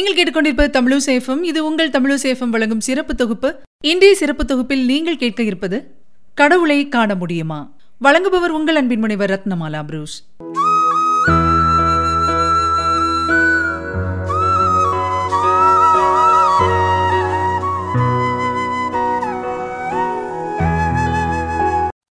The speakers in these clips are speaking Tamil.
நீங்கள் கேட்டுக்கொண்டிருப்பது தமிழு சேஃபம் இது உங்கள் தமிழு சேஃபம் வழங்கும் சிறப்பு தொகுப்பு. இன்றைய சிறப்பு தொகுப்பில் நீங்கள் கேட்க இருப்பது கடவுளை காண முடியுமா? வழங்குபவர் உங்கள் அன்பின் முனைவர் ரத்னமாலா புரூஸ்.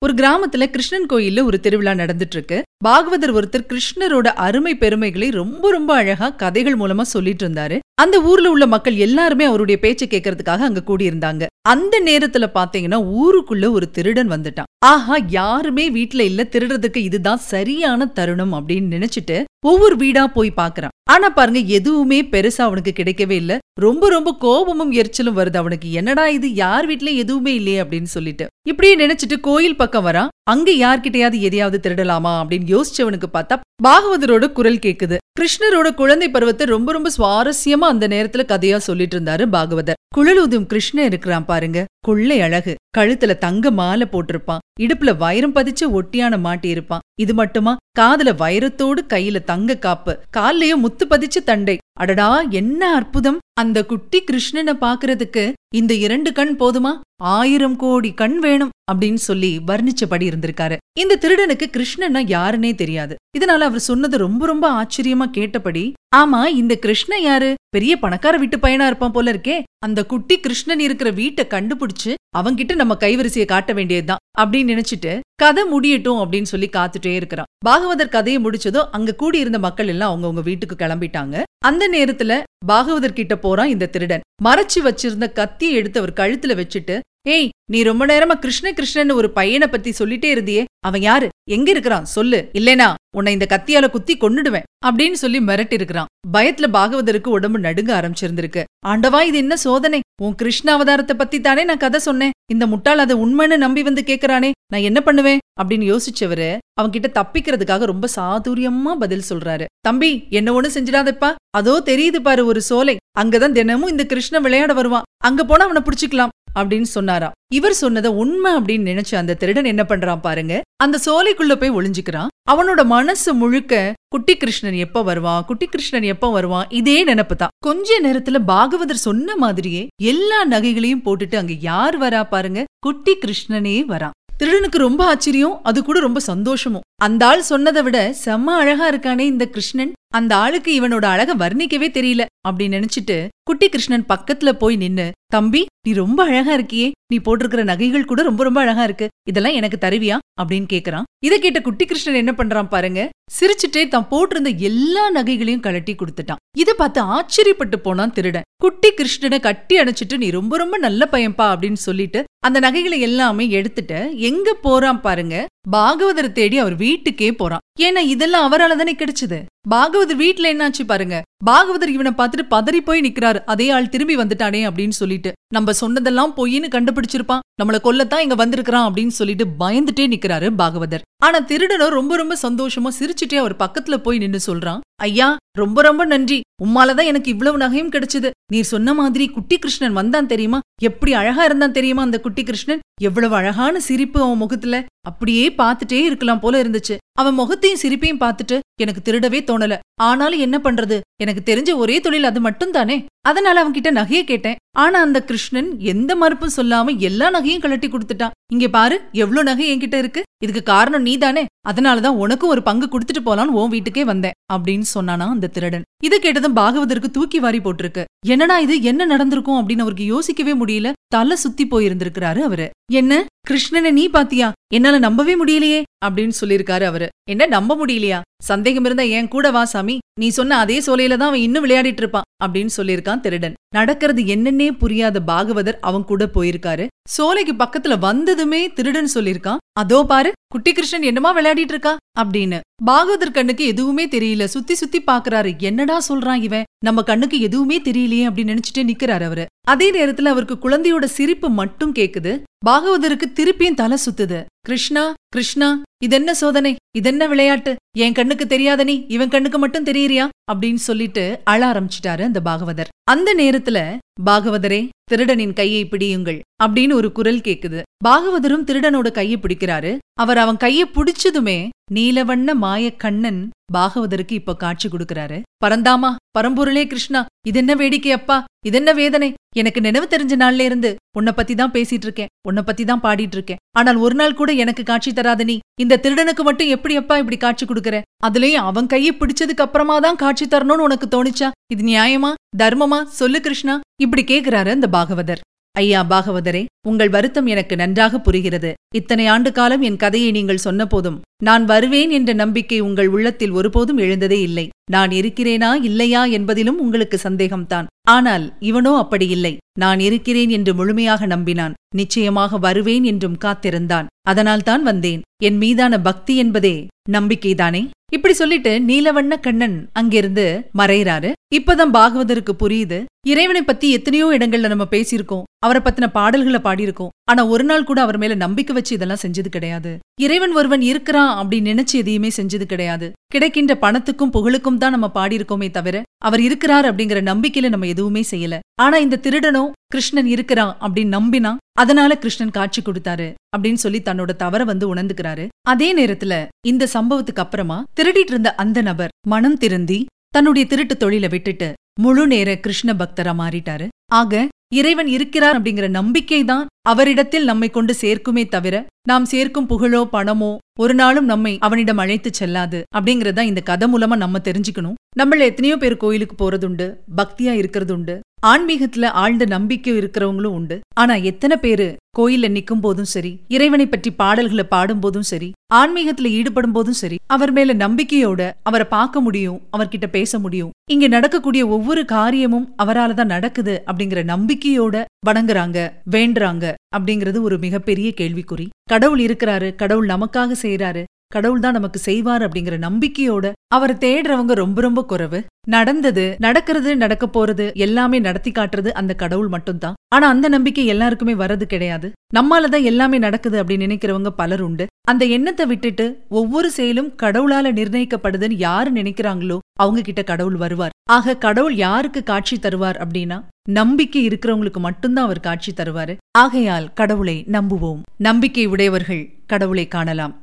ஒரு கிராமத்துல கிருஷ்ணன் கோயில்ல ஒரு திருவிழா நடந்துட்டு இருக்கு பாகவதர் ஒருத்தர் கிருஷ்ணரோட அருமை பெருமைகளை ரொம்ப ரொம்ப அழகா கதைகள் மூலமா சொல்லிட்டு இருந்தாரு. அந்த ஊர்ல உள்ள மக்கள் எல்லாருமே அவருடைய பேச்சை கேட்கறதுக்காக அங்க கூடியிருந்தாங்க. அந்த நேரத்துல பாத்தீங்கன்னா ஊருக்குள்ள ஒரு திருடன் வந்துட்டான். ஆஹா யாருமே வீட்டுல இல்ல திருடுறதுக்கு இதுதான் சரியான தருணம் அப்படின்னு நினைச்சிட்டு ஒவ்வொரு வீடா போய் பாக்குறான். ஆனா பாருங்க எதுவுமே பெருசா அவனுக்கு கிடைக்கவே இல்ல. ரொம்ப ரொம்ப கோபமும் எரிச்சலும் வருது. அவனுக்கு என்னடா இது? யார் வீட்லயும் எதுவுமே இல்லையே அப்படின்னு சொல்லிட்டு. இப்படியே நினைச்சிட்டு கோயில் பக்கம் வரான். அங்க யார்கிட்டயாவது எதையாவது திருடலாமா அப்படின்னு யோசிச்சவனுக்கு பார்த்தா பாகவதரோட குரல் கேக்குது. கிருஷ்ணரோட குழந்தை பருவத்தை ரொம்ப ரொம்ப சுவாரஸ்யமா அந்த நேரத்துல கதையா சொல்லிட்டு இருந்தாரு பாகவதர். குழலூதும் கிருஷ்ணன் இருக்கிறான் பாருங்க. கொள்ளை அழகு. கழுத்துல தங்க மாலை போட்டிருப்பான். இடுப்புல வைரம் பதிச்சு ஒட்டியான மாட்டி இருப்பான். இது மட்டுமா? காதுல வைரத்தோடு கையில தங்க காப்பு. கால்லயும் முத்து பதிச்சு தண்டை. அடடா என்ன அற்புதம். அந்த குட்டி கிருஷ்ணனை பாக்குறதுக்கு இந்த இரண்டு கண் போதுமா? ஆயிரம் கோடி கண் வேணும் அப்படின்னு சொல்லி வர்ணிச்சபடி இருந்திருக்காரு. இந்த திருடனுக்கு கிருஷ்ணன்னா யாருன்னே தெரியாது. இதனால அவர் சொன்னது ரொம்ப ரொம்ப ஆச்சரியமா கேட்டபடி ஆமா இந்த கிருஷ்ணன் யாரு? பெரிய பணக்கார வீட்டு பையனா இருப்பான் போல இருக்கே. அந்த குட்டி கிருஷ்ணன் இருக்கிற வீட்டை கண்டுபிடிச்சு அவங்கிட்ட நம்ம கைவரிசையை காட்ட வேண்டியதுதான். அப்படின்னு நினைச்சிட்டு கதை முடியட்டும் அப்படின்னு சொல்லி காத்துட்டே இருக்கிறான். பாகவதர் கதையை முடிச்சதோ அங்க கூடியிருந்த மக்கள் எல்லாம் அவங்கவுங்க வீட்டுக்கு கிளம்பிட்டாங்க. அந்த நேரத்துல பாகவதர் கிட்ட போறான் இந்த திருடன். மறைச்சு வச்சிருந்த கத்தியை எடுத்து அவர் கழுத்துல வச்சுட்டு ஏய் நீ ரொம்ப நேரமா கிருஷ்ண கிருஷ்ணன் ஒரு பையனை பத்தி சொல்லிட்டே இருந்தியே அவன் யாரு? எங்க இருக்கிறான்? சொல்லு. இல்லைனா உன்னை இந்த கத்தியால குத்தி கொன்னுடுவேன் அப்படின்னு சொல்லி மிரட்டி இருக்கிறான் பயத்துல பாகவதருக்கு உடம்பு நடுங்க ஆரம்பிச்சிருந்திருக்கு. ஆண்டவா இது என்ன சோதனை? உன் கிருஷ்ண அவதாரத்தை பத்தி தானே நான் கதை சொன்னேன். இந்த முட்டாள் அதை உண்மைன்னு நம்பி வந்து கேக்குறானே. நான் என்ன பண்ணுவேன்? அப்படின்னு யோசிச்சவரு அவன்கிட்ட தப்பிக்கிறதுக்காக ரொம்ப சாதுரியமா பதில் சொல்றாரு. தம்பி என்ன ஒண்ணு செஞ்சிடாதப்பா. அதோ தெரியுது பாரு ஒரு சோலை. அங்கதான் தினமும் இந்த கிருஷ்ண விளையாட வருவான். அங்க போனா அவனை புடிச்சுக்கலாம். அப்படின்னு சொன்னாராம். இவர் சொன்னதை உண்மை அப்படின்னு நினைச்ச அந்த திருடன் என்ன பண்றான் பாருங்க. அந்த சோலைக்குள்ள போய் ஒளிஞ்சுக்கிறான். அவனோட மனசு முழுக்க குட்டி கிருஷ்ணன் எப்ப வருவான்? குட்டி கிருஷ்ணன் எப்ப வருவான்? இதே நினைப்பு தான். கொஞ்ச நேரத்துல பாகவதர் சொன்ன மாதிரியே எல்லா நகைகளையும் போட்டுட்டு அங்க யார் வரா பாருங்க? குட்டி கிருஷ்ணனே வரான். திருடனுக்கு ரொம்ப ஆச்சரியம் அது கூட ரொம்ப சந்தோஷமும். அந்த ஆள் சொன்னதை விட செம்ம அழகா இருக்கானே இந்த கிருஷ்ணன். அந்த ஆளுக்கு இவனோட அழக வர்ணிக்கவே தெரியல அப்படின்னு நினைச்சிட்டு குட்டி கிருஷ்ணன் பக்கத்துல போய் நின்னு தம்பி நீ ரொம்ப அழகா இருக்கியே. நீ போட்டிருக்கிற நகைகள் கூட ரொம்ப ரொம்ப அழகா இருக்கு. இதெல்லாம் எனக்கு தருவியா? அப்படின்னு கேக்குறான். இதை கேட்ட குட்டி கிருஷ்ணன் என்ன பண்றான் பாருங்க சிரிச்சுட்டே தான் போட்டிருந்த எல்லா நகைகளையும் கழட்டி கொடுத்துட்டான். இத பார்த்து ஆச்சரியப்பட்டு போனான் திருடன். குட்டி கிருஷ்ணனை கட்டி அணைச்சிட்டு நீ ரொம்ப ரொம்ப நல்ல பையன்பா அப்படின்னு சொல்லிட்டு அந்த நகைகளை எல்லாமே எடுத்துட்டு எங்க போறான் பாருங்க பாகவதரை தேடி அவர் வீட்டுக்கே போறான். ஏன்னா இதெல்லாம் அவரால் தானே கிடைச்சது. பாகவதர் வீட்டுல என்னாச்சு பாருங்க பாகவதர் இவனை பார்த்துட்டு பதறி போய் நிக்கிறாரு. அதே ஆள் திரும்பி வந்துட்டானே அப்படின்னு சொல்லிட்டு. நம்ம சொன்னதெல்லாம் பொய்ன்னு கண்டுபிடிச்சிருப்பான். நம்மள கொல்லத்தான் இங்க வந்திருக்கிறான் அப்படின்னு சொல்லிட்டு பயந்துட்டே நிக்கிறாரு பாகவதர். ஆனா திருடனும் ரொம்ப ரொம்ப சந்தோஷமா சிரிச்சுட்டே அவர் பக்கத்துல போய் நின்னு சொல்றான். ஐயா ரொம்ப ரொம்ப நன்றி. உம்மாலதான் எனக்கு இவ்வளவு நகையும் கிடைச்சது. நீர் சொன்ன மாதிரி குட்டி கிருஷ்ணன் வந்தான் தெரியுமா? எப்படி அழகா இருந்தான் தெரியுமா அந்த குட்டி கிருஷ்ணன்? எவ்வளவு அழகான சிரிப்பு அவன் முகத்துல. அப்படியே பார்த்துட்டே இருக்கலாம் போல இருந்துச்சு. அவன் முகத்தையும் சிரிப்பையும் பார்த்துட்டு எனக்கு திருடவே தோணல. ஆனாலும் என்ன பண்றது? எனக்கு தெரிஞ்ச ஒரே தொழில் அது மட்டும் தானே அதனால அவன்கிட்ட நகையை கேட்டேன். ஆனா அந்த கிருஷ்ணன் எந்த மறுப்பும் சொல்லாம எல்லா நகையும் கழட்டி கொடுத்துட்டான். இங்க பாரு எவ்வளவு நகை என்கிட்ட இருக்கு. இதுக்கு காரணம் நீ தானே அதனாலதான் உனக்கும் ஒரு பங்கு கொடுத்துட்டு போலான்னு உன் வீட்டுக்கே வந்தேன் அப்படின்னு சொன்னானா அந்த திருடன். இது கேட்டதும் பாகவதற்கு தூக்கி வாரி போட்டிருக்கு. என்னடா இது? என்ன நடந்திருக்கும்? அப்படின்னு அவருக்கு யோசிக்கவே முடியல. தலை சுத்தி போயிருந்திருக்கிறாரு அவரு. என்ன? கிருஷ்ணனை நீ பாத்தியா? என்னால நம்பவே முடியலையே அப்படின்னு சொல்லியிருக்காரு அவரு. என்ன நம்ப முடியலையா? சந்தேகம் இருந்தா என் கூட வா சாமி. நீ சொன்ன அதே சோலையில தான் அவன் இன்னும் விளையாடிட்டு இருப்பான் அப்படின்னு சொல்லியிருக்கான் திருடன். நடக்கிறது என்னன்னே புரியாத பாகவதர் அவன் கூட போயிருக்காரு. சோலைக்கு பக்கத்துல வந்ததுமே திருடன் சொல்லிருக்கான் அதோ பாரு குட்டி கிருஷ்ணன் என்னமா விளையாடிட்டு இருக்கா? அப்படின்னு. பாகவதர் கண்ணுக்கு எதுவுமே தெரியல. சுத்தி சுத்தி பாக்குறாரு. என்னடா சொல்றான் இவன்? நம்ம கண்ணுக்கு எதுவுமே தெரியலையே அப்படின்னு நினைச்சிட்டு நிக்கிறாரு அவரு. அதே நேரத்துல அவருக்கு குழந்தையோட சிரிப்பு மட்டும் கேக்குது. பாகவதருக்கு திருப்பியும் தலை சுத்துது. கிருஷ்ணா கிருஷ்ணா இதென்ன சோதனை? இதென்ன விளையாட்டு? என் கண்ணுக்கு தெரியாத நீ இவன் கண்ணுக்கு மட்டும் தெரியறியா? அப்படின்னு சொல்லிட்டு அழ ஆரம்பிச்சிட்டாரு அந்த பாகவதர். அந்த நேரத்துல பாகவதரே திருடனின் கையை பிடியுங்கள் அப்படின்னு ஒரு குரல் கேக்குது. பாகவதரும் திருடனோட கையை பிடிக்கிறாரு. அவர் அவன் கையை பிடிச்சதுமே நீலவண்ண மாயக்கண்ணன் பாகவதருக்கு இப்ப காட்சி கொடுக்கறாரு. பரந்தாமா பரம்பொருளே கிருஷ்ணா இதென்ன வேடிக்கை அப்பா இதென்ன வேதனை? எனக்கு நினைவு தெரிஞ்ச நாள்ல இருந்து உன்னை பத்தி தான் பேசிட்டு இருக்கேன் உன்னை பத்தி தான் பாடிட்டு இருக்கேன். ஆனால் ஒரு நாள் கூட எனக்கு காட்சி தராத நீ இந்த திருடனுக்கு மட்டும் எப்படி அப்பா இப்படி காட்சி கொடுக்கற? அதுலயும் அவன் கையை பிடிச்சதுக்கு அப்புறமா தான் காட்சி தரணும்னு உனக்கு தோணுச்சா? இது நியாயமா தர்மமா? சொல்லு கிருஷ்ணா இப்படி கேக்குறாரு அந்த பாகவதர். ஐயா பாகவதரே உங்கள் வருத்தம் எனக்கு நன்றாக புரிகிறது. இத்தனை ஆண்டு காலம் என் கதையை நீங்கள் சொன்னபோதும் நான் வருவேன் என்ற நம்பிக்கை உங்கள் உள்ளத்தில் ஒருபோதும் எழுந்ததே இல்லை. நான் இருக்கிறேனா இல்லையா என்பதிலும் உங்களுக்கு சந்தேகம்தான். ஆனால் இவனோ அப்படி இல்லை. நான் இருக்கிறேன் என்று முழுமையாக நம்பினான். நிச்சயமாக வருவேன் என்றும் காத்திருந்தான். அதனால்தான் வந்தேன். என் மீதான பக்தி என்பதே நம்பிக்கைதானே? இப்படி சொல்லிட்டு நீலவண்ண கண்ணன் அங்கிருந்து மறைறாரு இப்பதான் பாகவதருக்கு புரியுது. இறைவனை பத்தி எத்தனையோ இடங்கள்ல நம்ம பேசியிருக்கோம். அவரை பத்தின பாடல்களை பாடியிருக்கோம். ஆனா ஒரு நாள் கூட அவர் மேல நம்பிக்கை வச்சு இதெல்லாம் செஞ்சது கிடையாது. இறைவன் ஒருவன் இருக்கிறான் அப்படின்னு நினைச்சு எதையுமே செஞ்சது கிடையாது. கிடைக்கின்ற பணத்துக்கும் புகழுக்கும் தான் நம்ம பாடியிருக்கோமே தவிர அவர் இருக்கிறார் அப்படிங்கிற நம்பிக்கையில நம்ம எதுவுமே செய்யல. ஆனா இந்த திருடனோ கிருஷ்ணன் இருக்கிறான் அப்படின்னு நம்பினா அதனால கிருஷ்ணன் காட்சி கொடுத்தாரு அப்படின்னு சொல்லி தன்னோட தவற வந்து உணர்ந்துக்கிறாரு. அதே நேரத்துல இந்த சம்பவத்துக்கு அப்புறமா திருடிட்டு இருந்த அந்த நபர் மனம் திருந்தி தன்னுடைய திருட்டு தொழில விட்டுட்டு முழு நேர கிருஷ்ண பக்தரா மாறிட்டாரு. ஆக இறைவன் இருக்கிறார் அப்படிங்கிற நம்பிக்கை தான் அவரிடத்தில் நம்மை கொண்டு சேர்க்குமே தவிர நாம் சேர்க்கும் புகழோ பணமோ ஒரு நாளும் நம்மை அவனிடம் அழைத்து செல்லாது அப்படிங்கறத இந்த கதை மூலமா நம்ம தெரிஞ்சுக்கணும். நம்மள எத்தனையோ பேர் கோயிலுக்கு போறதுண்டு பக்தியா இருக்கிறதுண்டு ஆன்மீகத்துல ஆழ்ந்த நம்பிக்கை இருக்கிறவங்களும் உண்டு. ஆனா எத்தனை பேரு கோயில்ல நிக்கும் போதும் சரி இறைவனை பற்றி பாடல்களை பாடும் போதும் சரி ஆன்மீகத்துல ஈடுபடும் போதும் சரி அவர் மேல நம்பிக்கையோட அவரை பார்க்க முடியும் அவர்கிட்ட பேச முடியும். இங்க நடக்கக்கூடிய ஒவ்வொரு காரியமும் அவராலதான் நடக்குது அப்படிங்கிற நம்பிக்கையோட வணங்குறாங்க வேண்டுறாங்க அப்படிங்கிறது ஒரு மிகப்பெரிய கேள்விக்குறி. கடவுள் இருக்கிறாரு கடவுள் நமக்காக செய்யறாரு கடவுள் தான் நமக்கு செய்வார் அப்படிங்கிற நம்பிக்கையோட அவரை தேடுறவங்க ரொம்ப ரொம்ப குறைவு. நடந்தது நடக்கிறது நடக்க போறது எல்லாமே நடத்தி காட்டுறது அந்த கடவுள் மட்டும்தான். ஆனா அந்த நம்பிக்கை எல்லாருக்குமே வர்றது கிடையாது. நம்மாலதான் எல்லாமே நடக்குது அப்படின்னு நினைக்கிறவங்க பலர் உண்டு. அந்த எண்ணத்தை விட்டுட்டு ஒவ்வொரு செயலும் கடவுளால நிர்ணயிக்கப்படுதுன்னு யாரு நினைக்கிறாங்களோ அவங்க கிட்ட கடவுள் வருவார். ஆக கடவுள் யாருக்கு காட்சி தருவார் அப்படின்னா நம்பிக்கை இருக்கிறவங்களுக்கு மட்டும்தான் அவர் காட்சி தருவாரு. ஆகையால் கடவுளை நம்புவோம். நம்பிக்கை உடையவர்கள் கடவுளை காணலாம்.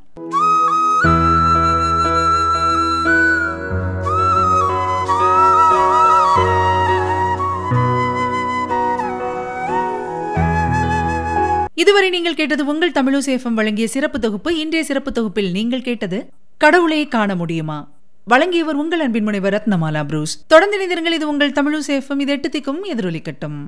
இதுவரை நீங்கள் கேட்டது உங்கள் தமிழசேஃபம் வழங்கிய சிறப்பு தொகுப்பு. இன்றைய சிறப்பு தொகுப்பில் நீங்கள் கேட்டது கடவுளை காண முடியுமா? வழங்கியவர் உங்கள் அன்பின் முனைவர் ரத்னமாலா புரூஸ். தொடர்ந்து இணைந்திருங்கள் இது உங்கள் தமிழசேஃபம் இது எட்டு திக்கும் எதிரொலிக்கட்டும்.